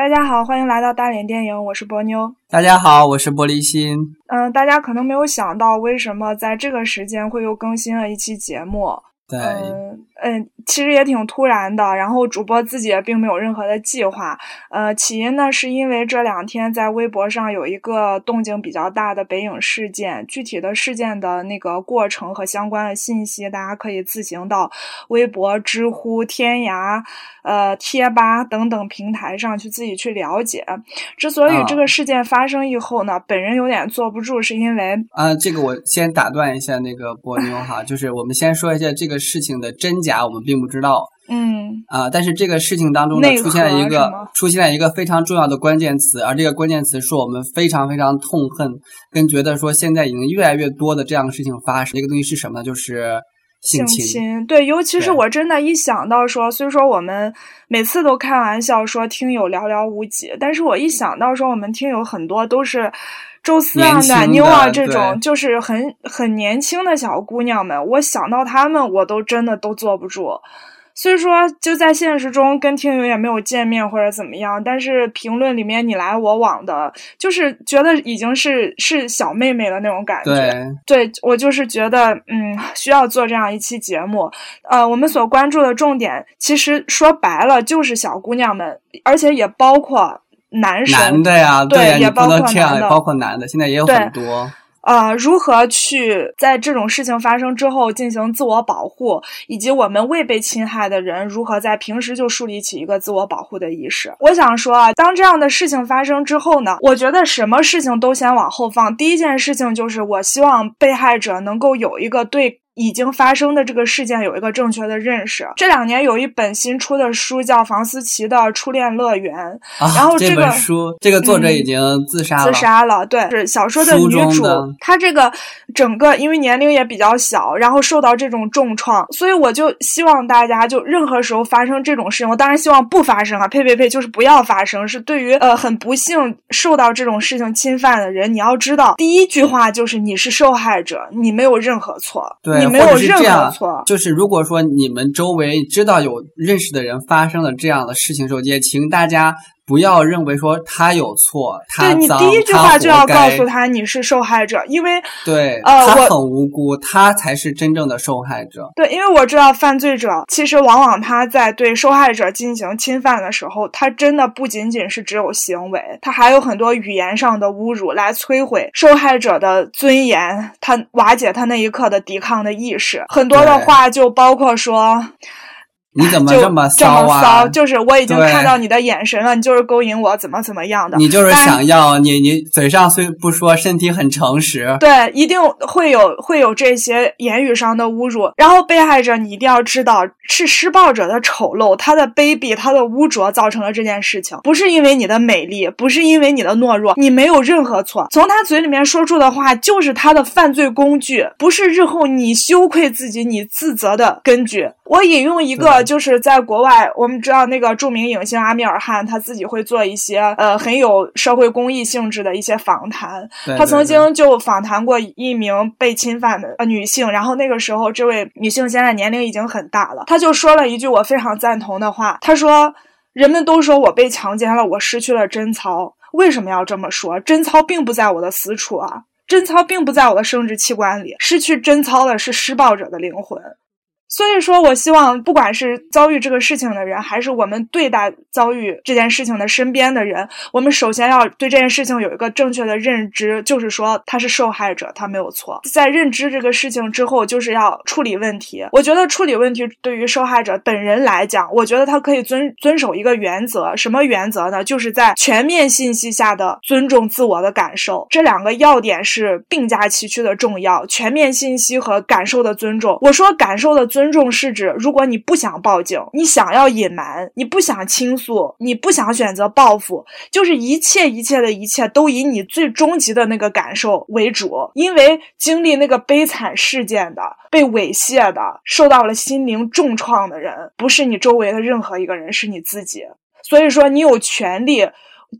大家好，欢迎来到大连电影，我是波妞。大家好，我是玻璃心。嗯，大家可能没有想到，为什么在这个时间会又更新了一期节目？对，嗯嗯，其实也挺突然的。然后主播自己也并没有任何的计划。呃，起因呢，是因为这两天在微博上有一个动静比较大的北影事件，具体的事件的那个过程和相关的信息，大家可以自行到微博、知乎、天涯、呃贴吧等等平台上去自己去了解。之所以这个事件发生以后呢，本人有点坐不住，是因为啊，这个我先打断一下那个波妞哈，就是我们先说一下这个。事情的真假我们并不知道，嗯啊，但是这个事情当中呢，出现了一个出现了一个非常重要的关键词，而这个关键词是我们非常非常痛恨，跟觉得说现在已经越来越多的这样的事情发生。这个东西是什么呢？就是性侵。对，尤其是我真的，一想到说，虽说我们每次都开玩笑说听友寥寥无几，但是我一想到说我们听友很多都是。周四啊，暖妞啊，这种就是很很年轻的小姑娘们，我想到她们，我都真的都坐不住。所以说，就在现实中跟听友也没有见面或者怎么样，但是评论里面你来我往的，就是觉得已经是是小妹妹的那种感觉。对，我就是觉得，嗯，需要做这样一期节目。呃，我们所关注的重点，其实说白了就是小姑娘们，而且也包括。男生，男的呀，对，也包括男的，包括男的，现在也有很多。呃，如何去在这种事情发生之后进行自我保护，以及我们未被侵害的人如何在平时就树立起一个自我保护的意识？我想说啊，当这样的事情发生之后呢，我觉得什么事情都先往后放。第一件事情就是，我希望被害者能够有一个对。已经发生的这个事件有一个正确的认识。这两年有一本新出的书叫房思琪的初恋乐园，然后这本书这个作者已经自杀了。自杀了，对，是小说的女主。她这个整个因为年龄也比较小，然后受到这种重创，所以我就希望大家就任何时候发生这种事情，我当然希望不发生啊，呸呸呸，就是不要发生。是对于呃很不幸受到这种事情侵犯的人，你要知道第一句话就是你是受害者，你没有任何错。对。没有任何错，就是如果说你们周围知道有认识的人发生了这样的事情时候，也请大家。不要认为说他有错，他对你第一句话就要告诉他你是受害者，因为对，呃，他很无辜，他才是真正的受害者。对，因为我知道犯罪者其实往往他在对受害者进行侵犯的时候，他真的不仅仅是只有行为，他还有很多语言上的侮辱来摧毁受害者的尊严，他瓦解他那一刻的抵抗的意识。很多的话就包括说。你怎么这么骚啊？就是我已经看到你的眼神了，你就是勾引我，怎么怎么样的？你就是想要你，你嘴上虽不说，身体很诚实。对，一定会有会有这些言语上的侮辱。然后被害者，你一定要知道，是施暴者的丑陋、他的卑鄙、他的污浊造成了这件事情，不是因为你的美丽，不是因为你的懦弱，你没有任何错。从他嘴里面说出的话，就是他的犯罪工具，不是日后你羞愧自己、你自责的根据。我引用一个。就是在国外，我们知道那个著名影星阿米尔汗，他自己会做一些呃很有社会公益性质的一些访谈。他曾经就访谈过一名被侵犯的女性，然后那个时候这位女性现在年龄已经很大了，他就说了一句我非常赞同的话，他说：“人们都说我被强奸了，我失去了贞操。为什么要这么说？贞操并不在我的私处啊，贞操并不在我的生殖器官里，失去贞操的是施暴者的灵魂。”所以说，我希望不管是遭遇这个事情的人，还是我们对待遭遇这件事情的身边的人，我们首先要对这件事情有一个正确的认知，就是说他是受害者，他没有错。在认知这个事情之后，就是要处理问题。我觉得处理问题对于受害者本人来讲，我觉得他可以遵遵守一个原则，什么原则呢？就是在全面信息下的尊重自我的感受，这两个要点是并驾齐驱的重要。全面信息和感受的尊重，我说感受的尊。尊重是指，如果你不想报警，你想要隐瞒，你不想倾诉，你不想选择报复，就是一切一切的一切都以你最终极的那个感受为主。因为经历那个悲惨事件的、被猥亵的、受到了心灵重创的人，不是你周围的任何一个人，是你自己。所以说，你有权利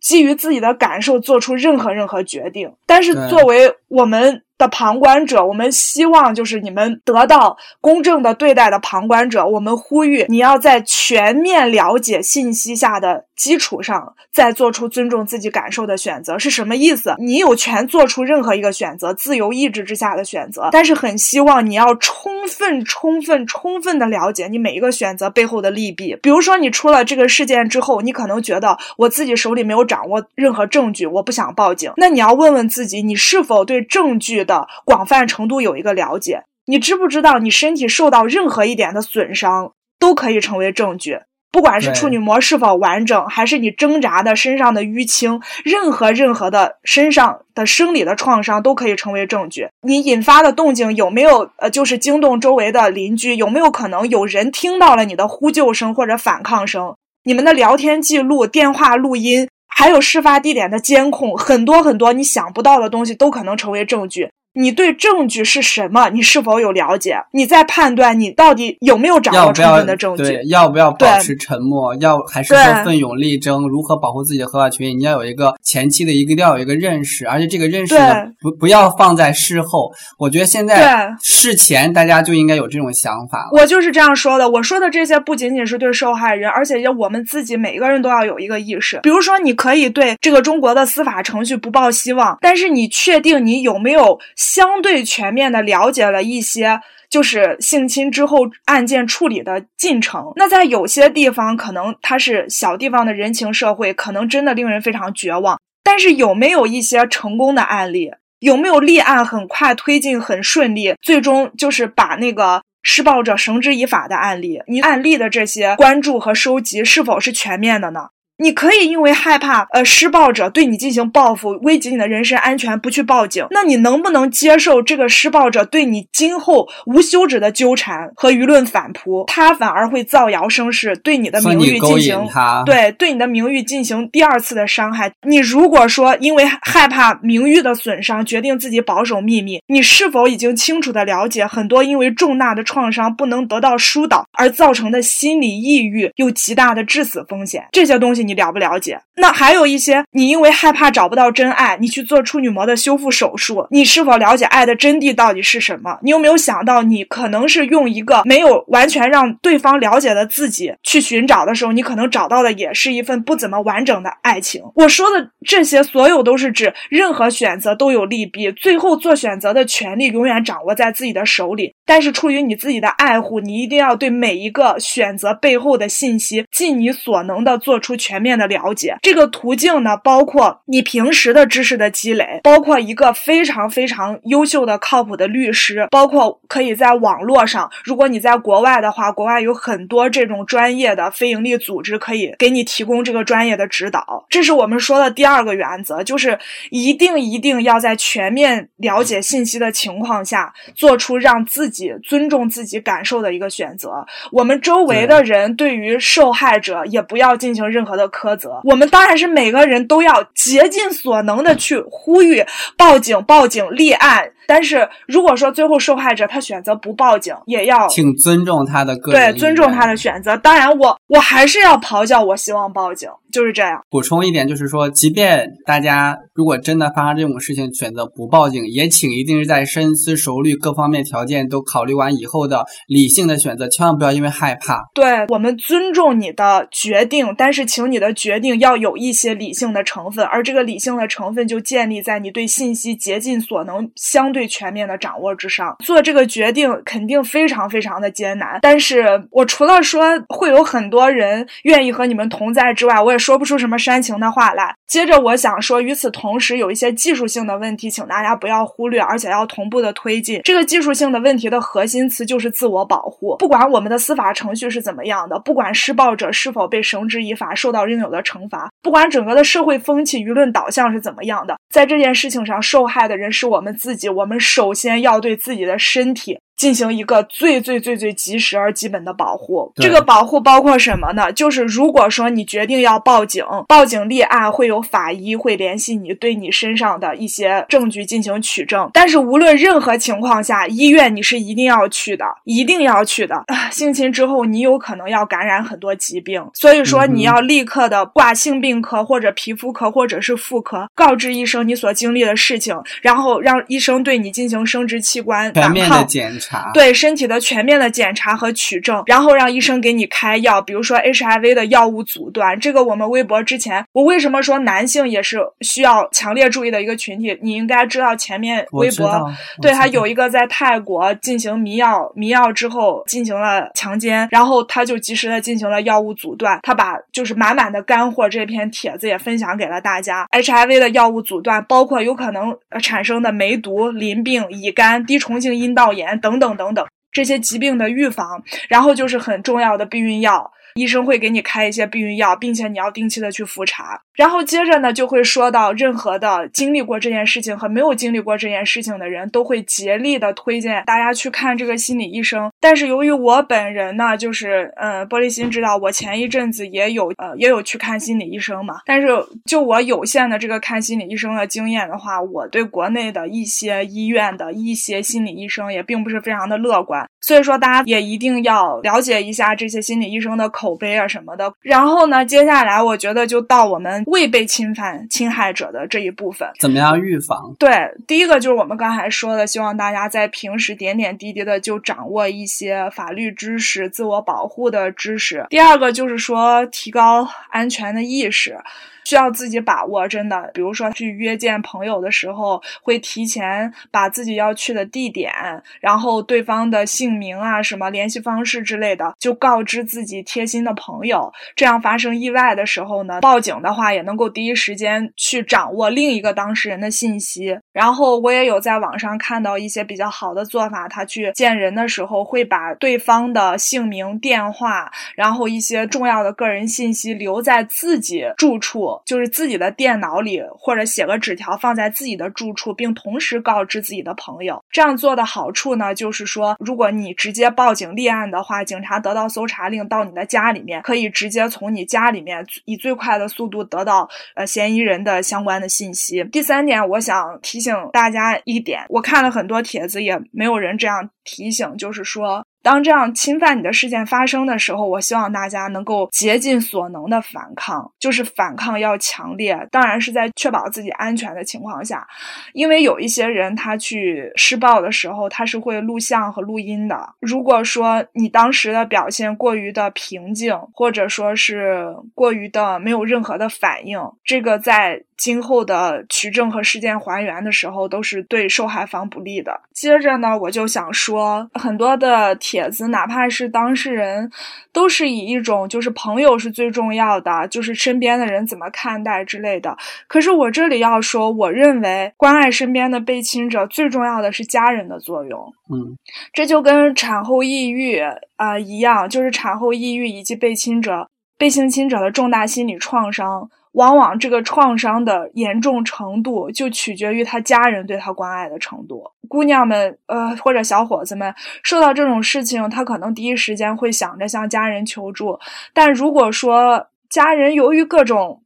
基于自己的感受做出任何任何决定。但是，作为我们。的旁观者，我们希望就是你们得到公正的对待的旁观者。我们呼吁你要在全面了解信息下的基础上，再做出尊重自己感受的选择，是什么意思？你有权做出任何一个选择，自由意志之下的选择，但是很希望你要充分、充分、充分的了解你每一个选择背后的利弊。比如说，你出了这个事件之后，你可能觉得我自己手里没有掌握任何证据，我不想报警。那你要问问自己，你是否对证据的广泛程度有一个了解？你知不知道，你身体受到任何一点的损伤都可以成为证据？不管是处女膜是否完整，还是你挣扎的身上的淤青，任何任何的身上的生理的创伤都可以成为证据。你引发的动静有没有呃，就是惊动周围的邻居？有没有可能有人听到了你的呼救声或者反抗声？你们的聊天记录、电话录音，还有事发地点的监控，很多很多你想不到的东西都可能成为证据。你对证据是什么？你是否有了解？你在判断你到底有没有掌握充分的证据？要不要保持沉默？要还是说奋勇力争？如何保护自己的合法权益？你要有一个前期的一个，要有一个认识，而且这个认识呢，不不要放在事后。我觉得现在事前大家就应该有这种想法。我就是这样说的。我说的这些不仅仅是对受害人，而且我们自己每一个人都要有一个意识。比如说，你可以对这个中国的司法程序不抱希望，但是你确定你有没有？相对全面的了解了一些，就是性侵之后案件处理的进程。那在有些地方，可能它是小地方的人情社会，可能真的令人非常绝望。但是有没有一些成功的案例？有没有立案很快推进很顺利，最终就是把那个施暴者绳之以法的案例？你案例的这些关注和收集是否是全面的呢？你可以因为害怕，呃，施暴者对你进行报复，危及你的人身安全，不去报警。那你能不能接受这个施暴者对你今后无休止的纠缠和舆论反扑？他反而会造谣生事，对你的名誉进行对对你的名誉进行第二次的伤害。你如果说因为害怕名誉的损伤，决定自己保守秘密，你是否已经清楚的了解很多因为重大的创伤不能得到疏导而造成的心理抑郁又极大的致死风险？这些东西你。你了不了解？那还有一些，你因为害怕找不到真爱，你去做处女膜的修复手术。你是否了解爱的真谛到底是什么？你有没有想到，你可能是用一个没有完全让对方了解的自己去寻找的时候，你可能找到的也是一份不怎么完整的爱情。我说的这些，所有都是指任何选择都有利弊，最后做选择的权利永远掌握在自己的手里。但是出于你自己的爱护，你一定要对每一个选择背后的信息尽你所能的做出全。面的了解，这个途径呢，包括你平时的知识的积累，包括一个非常非常优秀的、靠谱的律师，包括可以在网络上，如果你在国外的话，国外有很多这种专业的非盈利组织可以给你提供这个专业的指导。这是我们说的第二个原则，就是一定一定要在全面了解信息的情况下，做出让自己尊重自己感受的一个选择。我们周围的人对于受害者也不要进行任何的。苛责，我们当然是每个人都要竭尽所能的去呼吁报警、报警立案。但是如果说最后受害者他选择不报警，也要请尊重他的个人对，尊重他的选择。当然，我我还是要咆哮，我希望报警，就是这样。补充一点，就是说，即便大家如果真的发生这种事情，选择不报警，也请一定是在深思熟虑、各方面条件都考虑完以后的理性的选择，千万不要因为害怕。对我们尊重你的决定，但是请你的决定要有一些理性的成分，而这个理性的成分就建立在你对信息竭尽所能、相对。全面的掌握之上，做这个决定肯定非常非常的艰难。但是我除了说会有很多人愿意和你们同在之外，我也说不出什么煽情的话来。接着我想说，与此同时，有一些技术性的问题，请大家不要忽略，而且要同步的推进。这个技术性的问题的核心词就是自我保护。不管我们的司法程序是怎么样的，不管施暴者是否被绳之以法，受到应有的惩罚，不管整个的社会风气、舆论导向是怎么样的，在这件事情上，受害的人是我们自己。我们首先要对自己的身体。进行一个最最最最及时而基本的保护。这个保护包括什么呢？就是如果说你决定要报警，报警立案会有法医会联系你，对你身上的一些证据进行取证。但是无论任何情况下，医院你是一定要去的，一定要去的。性侵之后，你有可能要感染很多疾病，所以说你要立刻的挂性病科或者皮肤科或者是妇科，告知医生你所经历的事情，然后让医生对你进行生殖器官全面的检查，对身体的全面的检查和取证，然后让医生给你开药，比如说 HIV 的药物阻断。这个我们微博之前，我为什么说男性也是需要强烈注意的一个群体？你应该知道前面微博对他有一个在泰国进行迷药迷药之后进行了强奸，然后他就及时的进行了药物阻断，他把就是满满的干货这篇帖子也分享给了大家。HIV 的药物阻断包括有可能产生的梅毒、淋病、乙肝、低虫性阴道炎等等等等这些疾病的预防，然后就是很重要的避孕药。医生会给你开一些避孕药，并且你要定期的去复查。然后接着呢，就会说到任何的经历过这件事情和没有经历过这件事情的人都会竭力的推荐大家去看这个心理医生。但是由于我本人呢，就是呃，玻璃心知道我前一阵子也有呃也有去看心理医生嘛。但是就我有限的这个看心理医生的经验的话，我对国内的一些医院的一些心理医生也并不是非常的乐观。所以说大家也一定要了解一下这些心理医生的口碑啊什么的。然后呢，接下来我觉得就到我们。未被侵犯侵害者的这一部分，怎么样预防？对，第一个就是我们刚才说的，希望大家在平时点点滴滴的就掌握一些法律知识、自我保护的知识。第二个就是说，提高安全的意识。需要自己把握，真的。比如说去约见朋友的时候，会提前把自己要去的地点，然后对方的姓名啊、什么联系方式之类的，就告知自己贴心的朋友。这样发生意外的时候呢，报警的话也能够第一时间去掌握另一个当事人的信息。然后我也有在网上看到一些比较好的做法，他去见人的时候会把对方的姓名、电话，然后一些重要的个人信息留在自己住处就是自己的电脑里，或者写个纸条放在自己的住处，并同时告知自己的朋友。这样做的好处呢，就是说，如果你直接报警立案的话，警察得到搜查令到你的家里面，可以直接从你家里面以最快的速度得到呃嫌疑人的相关的信息。第三点，我想提醒大家一点，我看了很多帖子，也没有人这样提醒，就是说。当这样侵犯你的事件发生的时候，我希望大家能够竭尽所能的反抗，就是反抗要强烈，当然是在确保自己安全的情况下，因为有一些人他去施暴的时候，他是会录像和录音的。如果说你当时的表现过于的平静，或者说是过于的没有任何的反应，这个在。今后的取证和事件还原的时候，都是对受害方不利的。接着呢，我就想说，很多的帖子，哪怕是当事人，都是以一种就是朋友是最重要的，就是身边的人怎么看待之类的。可是我这里要说，我认为关爱身边的被侵者，最重要的是家人的作用。嗯，这就跟产后抑郁啊一样，就是产后抑郁以及被侵者、被性侵者的重大心理创伤。往往这个创伤的严重程度就取决于他家人对他关爱的程度。姑娘们，呃，或者小伙子们，受到这种事情，他可能第一时间会想着向家人求助。但如果说家人由于各种，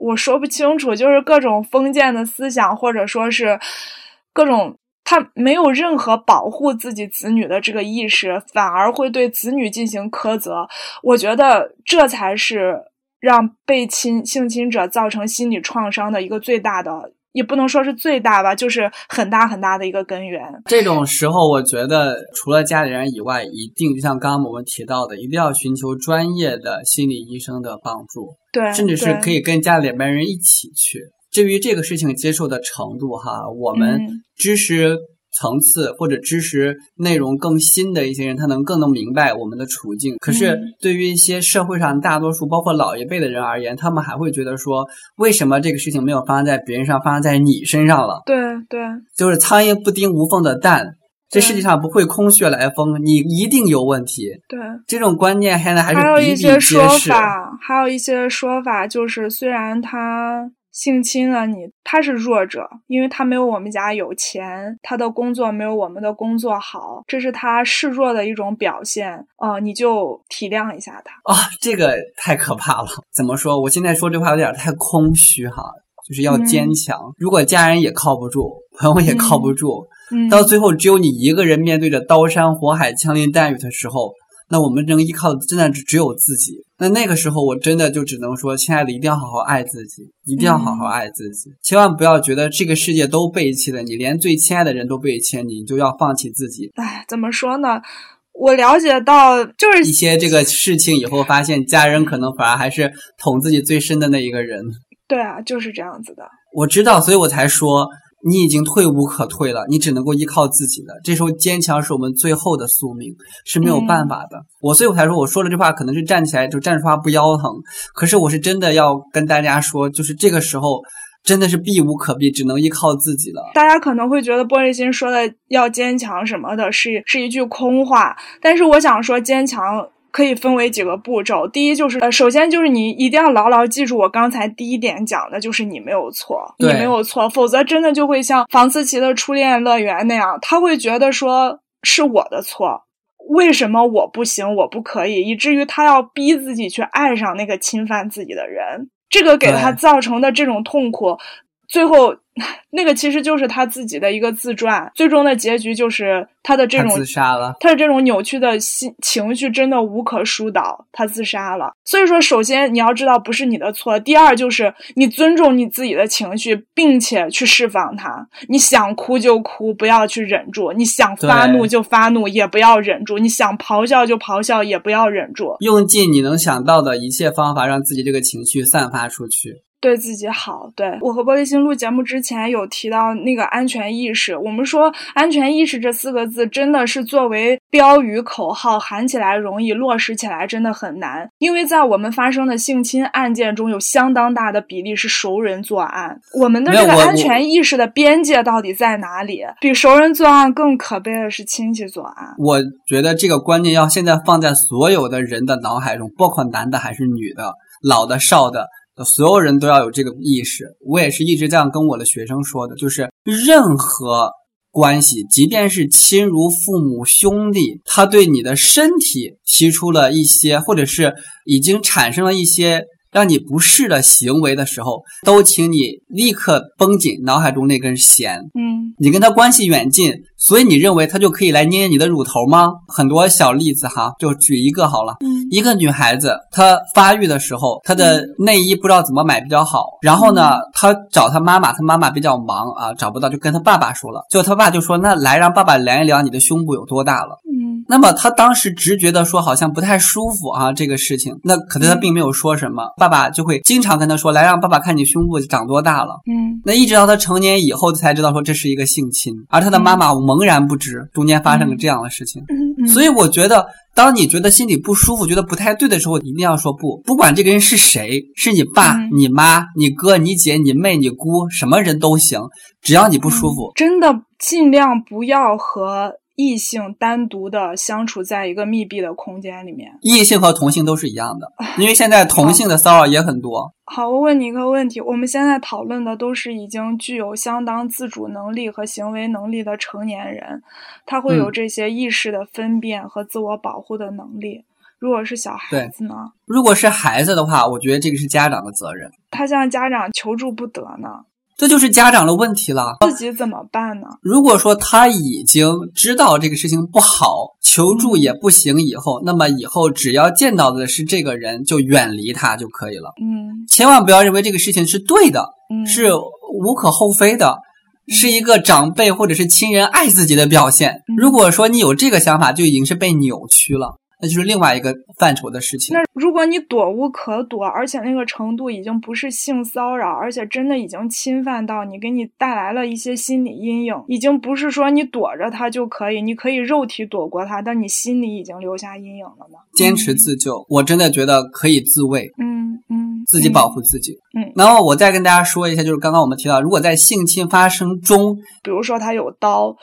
我说不清楚，就是各种封建的思想，或者说是各种他没有任何保护自己子女的这个意识，反而会对子女进行苛责。我觉得这才是。让被侵性侵者造成心理创伤的一个最大的，也不能说是最大吧，就是很大很大的一个根源。这种时候，我觉得除了家里人以外，一定就像刚刚我们提到的，一定要寻求专业的心理医生的帮助。对，甚至是可以跟家里边人一起去。至于这个事情接受的程度，哈，我们知识。层次或者知识内容更新的一些人，他能更能明白我们的处境。可是对于一些社会上大多数，包括老一辈的人而言，他们还会觉得说，为什么这个事情没有发生在别人上，发生在你身上了？对对，就是苍蝇不叮无缝的蛋，这世界上不会空穴来风，你一定有问题。对，这种观念现在还是还有一些说法，还有一些说法，就是虽然他。性侵了你，他是弱者，因为他没有我们家有钱，他的工作没有我们的工作好，这是他示弱的一种表现。哦，你就体谅一下他啊，这个太可怕了。怎么说？我现在说这话有点太空虚哈，就是要坚强。如果家人也靠不住，朋友也靠不住，到最后只有你一个人面对着刀山火海、枪林弹雨的时候。那我们能依靠的真的只只有自己。那那个时候，我真的就只能说，亲爱的，一定要好好爱自己，一定要好好爱自己，千万不要觉得这个世界都背弃了你，连最亲爱的人都背弃你，你就要放弃自己。哎，怎么说呢？我了解到，就是一些这个事情以后，发现家人可能反而还是捅自己最深的那一个人。对啊，就是这样子的。我知道，所以我才说。你已经退无可退了，你只能够依靠自己了。这时候坚强是我们最后的宿命，是没有办法的。我所以我才说，我说了这话可能是站起来就站出发不腰疼，可是我是真的要跟大家说，就是这个时候真的是避无可避，只能依靠自己了。大家可能会觉得玻璃心说的要坚强什么的，是是一句空话，但是我想说坚强。可以分为几个步骤，第一就是呃，首先就是你一定要牢牢记住我刚才第一点讲的，就是你没有错，你没有错，否则真的就会像房思琪的初恋乐园那样，他会觉得说是我的错，为什么我不行，我不可以，以至于他要逼自己去爱上那个侵犯自己的人，这个给他造成的这种痛苦。最后，那个其实就是他自己的一个自传，最终的结局就是他的这种自杀了。他的这种扭曲的心情绪真的无可疏导，他自杀了。所以说，首先你要知道不是你的错，第二就是你尊重你自己的情绪，并且去释放它。你想哭就哭，不要去忍住；你想发怒就发怒，也不要忍住；你想咆哮就咆哮，也不要忍住。用尽你能想到的一切方法，让自己这个情绪散发出去。对自己好，对我和玻璃心录节目之前有提到那个安全意识。我们说安全意识这四个字真的是作为标语口号喊起来容易，落实起来真的很难。因为在我们发生的性侵案件中，有相当大的比例是熟人作案。我们的这个安全意识的边界到底在哪里？比熟人作案更可悲的是亲戚作案。我觉得这个观念要现在放在所有的人的脑海中，包括男的还是女的，老的少的。所有人都要有这个意识，我也是一直这样跟我的学生说的，就是任何关系，即便是亲如父母、兄弟，他对你的身体提出了一些，或者是已经产生了一些。让你不适的行为的时候，都请你立刻绷紧脑海中那根弦。嗯，你跟他关系远近，所以你认为他就可以来捏你的乳头吗？很多小例子哈，就举一个好了。嗯，一个女孩子她发育的时候，她的内衣不知道怎么买比较好，然后呢，她找她妈妈，她妈妈比较忙啊，找不到，就跟她爸爸说了，就她爸就说：“那来让爸爸量一量你的胸部有多大了。”那么她当时直觉的说好像不太舒服啊，这个事情，那可能他并没有说什么，爸爸就会经常跟她说，来让爸爸看你胸部长多大了。嗯，那一直到她成年以后才知道说这是一个性侵，而她的妈妈茫然不知中间发生了这样的事情。所以我觉得，当你觉得心里不舒服、觉得不太对的时候，一定要说不，不管这个人是谁，是你爸、你妈、你哥、你姐、你妹、你姑，什么人都行，只要你不舒服，真的尽量不要和。异性单独的相处在一个密闭的空间里面，异性和同性都是一样的，因为现在同性的骚扰也很多。好，我问你一个问题：我们现在讨论的都是已经具有相当自主能力和行为能力的成年人，他会有这些意识的分辨和自我保护的能力。如果是小孩子呢？如果是孩子的话，我觉得这个是家长的责任。他向家长求助不得呢？这就是家长的问题了，自己怎么办呢？如果说他已经知道这个事情不好，求助也不行，以后那么以后只要见到的是这个人，就远离他就可以了。嗯，千万不要认为这个事情是对的，嗯，是无可厚非的，是一个长辈或者是亲人爱自己的表现。如果说你有这个想法，就已经是被扭曲了。那就是另外一个范畴的事情。那如果你躲无可躲，而且那个程度已经不是性骚扰，而且真的已经侵犯到你，给你带来了一些心理阴影，已经不是说你躲着他就可以，你可以肉体躲过他，但你心里已经留下阴影了呢。坚持自救，我真的觉得可以自卫。嗯嗯，自己保护自己。嗯，然后我再跟大家说一下，就是刚刚我们提到，如果在性侵发生中，比如说他有刀。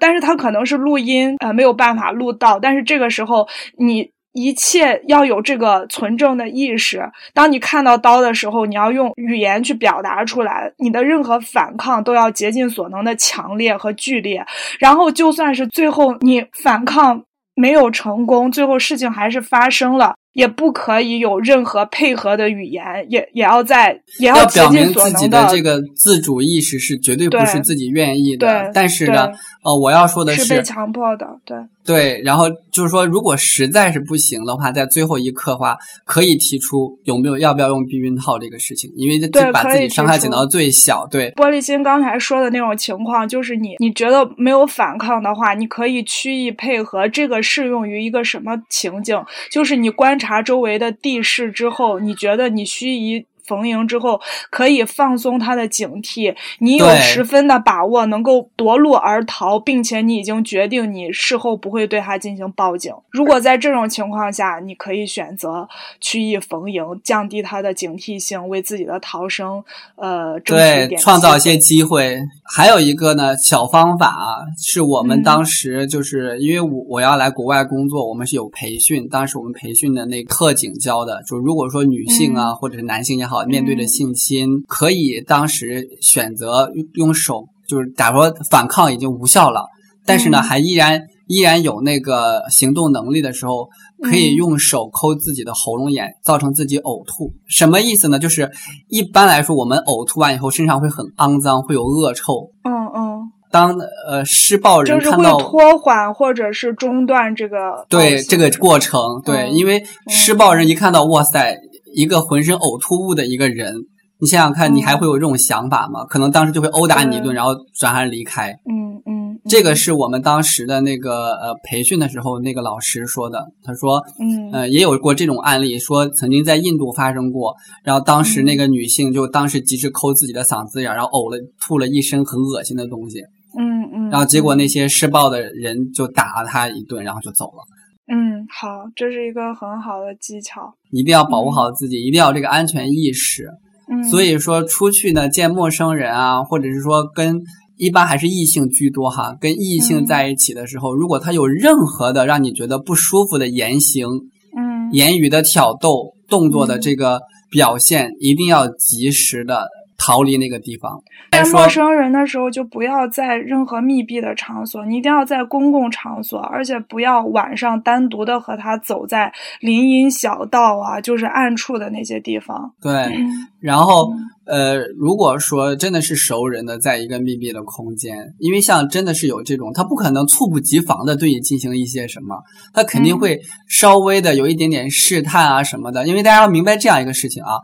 但是他可能是录音，呃，没有办法录到。但是这个时候，你一切要有这个存证的意识。当你看到刀的时候，你要用语言去表达出来。你的任何反抗都要竭尽所能的强烈和剧烈。然后，就算是最后你反抗没有成功，最后事情还是发生了。也不可以有任何配合的语言，也也要在也要表明自己的这个自主意识是绝对不是自己愿意的。但是呢，呃，我要说的是被强迫的，对对。然后就是说，如果实在是不行的话，在最后一刻的话，可以提出有没有要不要用避孕套这个事情，因为这把自己伤害减到最小。对，玻璃心刚才说的那种情况，就是你你觉得没有反抗的话，你可以曲意配合。这个适用于一个什么情境？就是你观。察周围的地势之后，你觉得你需以。逢迎之后，可以放松他的警惕。你有十分的把握能够夺路而逃，并且你已经决定你事后不会对他进行报警。如果在这种情况下，你可以选择曲意逢迎，降低他的警惕性，为自己的逃生呃争取点创造一些机会。还有一个呢小方法啊，是我们当时就是因为我我要来国外工作，我们是有培训，当时我们培训的那特警教的，就如果说女性啊或者是男性也好。面对着性侵，可以当时选择用手，就是假如说反抗已经无效了，但是呢，还依然依然有那个行动能力的时候，可以用手抠自己的喉咙眼，造成自己呕吐。什么意思呢？就是一般来说，我们呕吐完以后，身上会很肮脏，会有恶臭。嗯嗯。当呃施暴人看到拖缓或者是中断这个对这个过程，对，因为施暴人一看到哇塞。一个浑身呕吐物的一个人，你想想看，你还会有这种想法吗？可能当时就会殴打你一顿，然后转而离开。嗯嗯，这个是我们当时的那个呃培训的时候，那个老师说的。他说，嗯呃，也有过这种案例，说曾经在印度发生过。然后当时那个女性就当时及时抠自己的嗓子眼，然后呕了吐了一身很恶心的东西。嗯嗯，然后结果那些施暴的人就打了他一顿，然后就走了。嗯，好，这是一个很好的技巧。一定要保护好自己，一定要这个安全意识。嗯，所以说出去呢，见陌生人啊，或者是说跟一般还是异性居多哈，跟异性在一起的时候，如果他有任何的让你觉得不舒服的言行，嗯，言语的挑逗、动作的这个表现，一定要及时的。逃离那个地方。见陌生人的时候，就不要在任何密闭的场所，你一定要在公共场所，而且不要晚上单独的和他走在林荫小道啊，就是暗处的那些地方。对，然后呃，如果说真的是熟人的，在一个密闭的空间，因为像真的是有这种，他不可能猝不及防的对你进行一些什么，他肯定会稍微的有一点点试探啊什么的，因为大家要明白这样一个事情啊。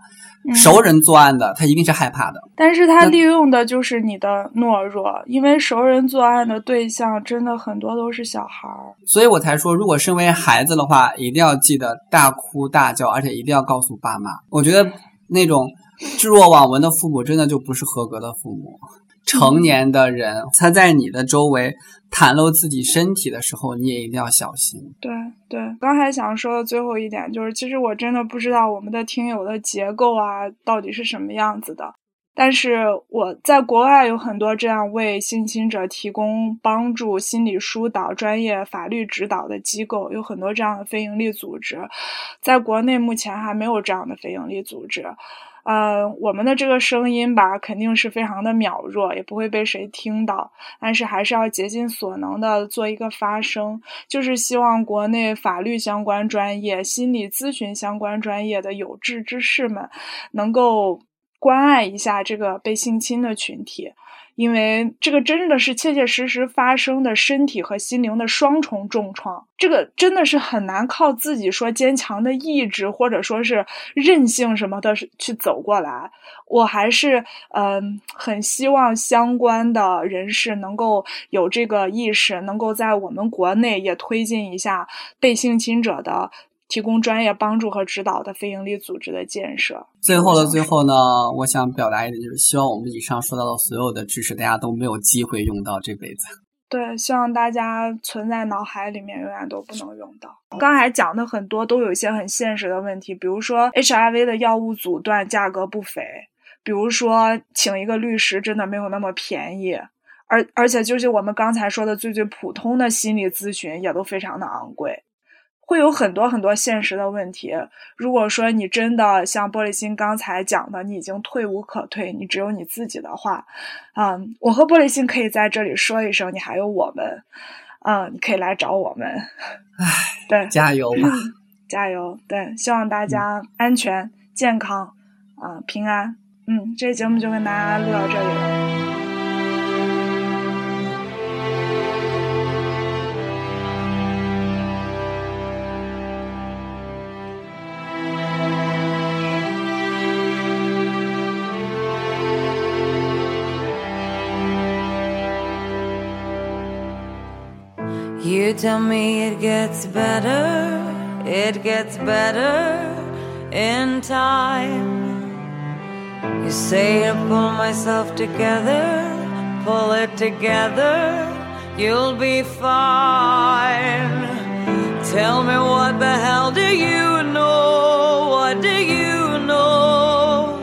熟人作案的，他一定是害怕的。但是他利用的就是你的懦弱，因为熟人作案的对象真的很多都是小孩儿。所以我才说，如果身为孩子的话，一定要记得大哭大叫，而且一定要告诉爸妈。我觉得那种置若罔闻的父母，真的就不是合格的父母。成年的人，他在你的周围袒露自己身体的时候，你也一定要小心。对对，刚才想说的最后一点就是，其实我真的不知道我们的听友的结构啊到底是什么样子的。但是我在国外有很多这样为性侵者提供帮助、心理疏导、专业法律指导的机构，有很多这样的非营利组织。在国内目前还没有这样的非营利组织。呃，我们的这个声音吧，肯定是非常的渺弱，也不会被谁听到。但是还是要竭尽所能的做一个发声，就是希望国内法律相关专业、心理咨询相关专业的有志之士们，能够关爱一下这个被性侵的群体。因为这个真的是切切实实发生的身体和心灵的双重重创，这个真的是很难靠自己说坚强的意志或者说是韧性什么的去走过来。我还是嗯很希望相关的人士能够有这个意识，能够在我们国内也推进一下被性侵者的。提供专业帮助和指导的非营利组织的建设。最后的最后呢，我想表达一点，就是希望我们以上说到的所有的知识，大家都没有机会用到这辈子。对，希望大家存在脑海里面，永远都不能用到。刚才讲的很多都有一些很现实的问题，比如说 HIV 的药物阻断价格不菲，比如说请一个律师真的没有那么便宜，而而且就是我们刚才说的最最普通的心理咨询也都非常的昂贵。会有很多很多现实的问题。如果说你真的像玻璃心刚才讲的，你已经退无可退，你只有你自己的话，嗯，我和玻璃心可以在这里说一声，你还有我们，嗯，你可以来找我们。唉，对，加油吧，加油！对，希望大家安全、健康，啊，平安。嗯，这节目就跟大家录到这里了。Tell me it gets better, it gets better in time. You say to pull myself together, pull it together, you'll be fine. Tell me what the hell do you know? What do you know?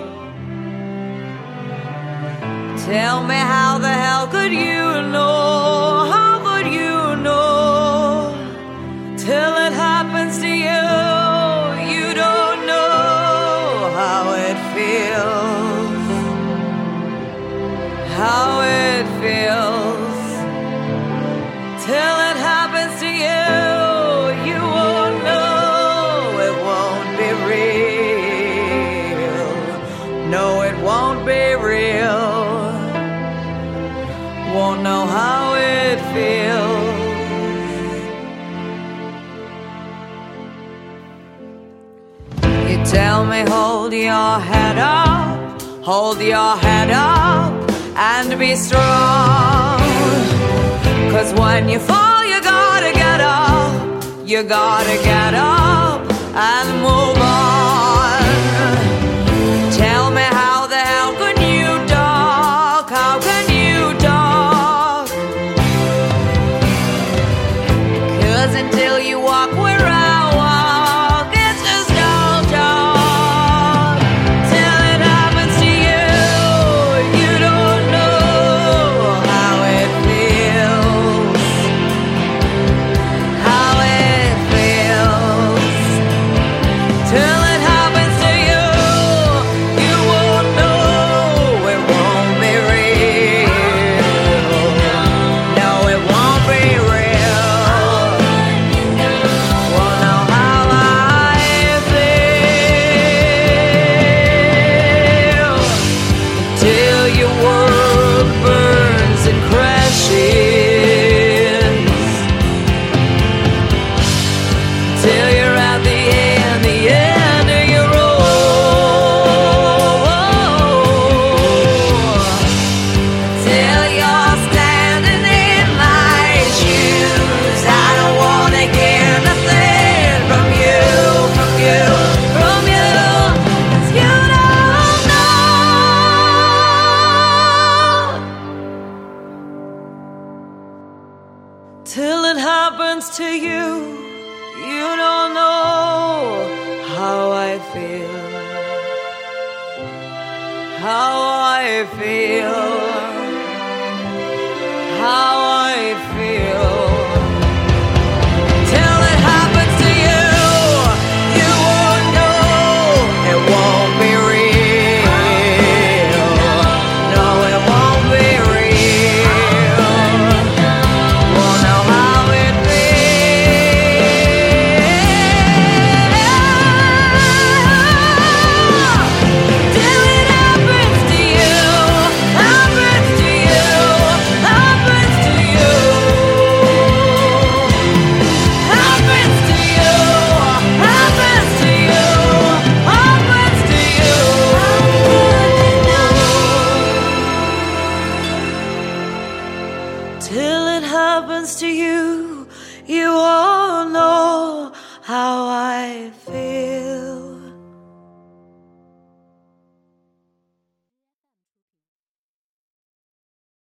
Tell me how the hell could you hold your head up, hold your head up, and be strong. Cause when you fall, you gotta get up, you gotta get up and move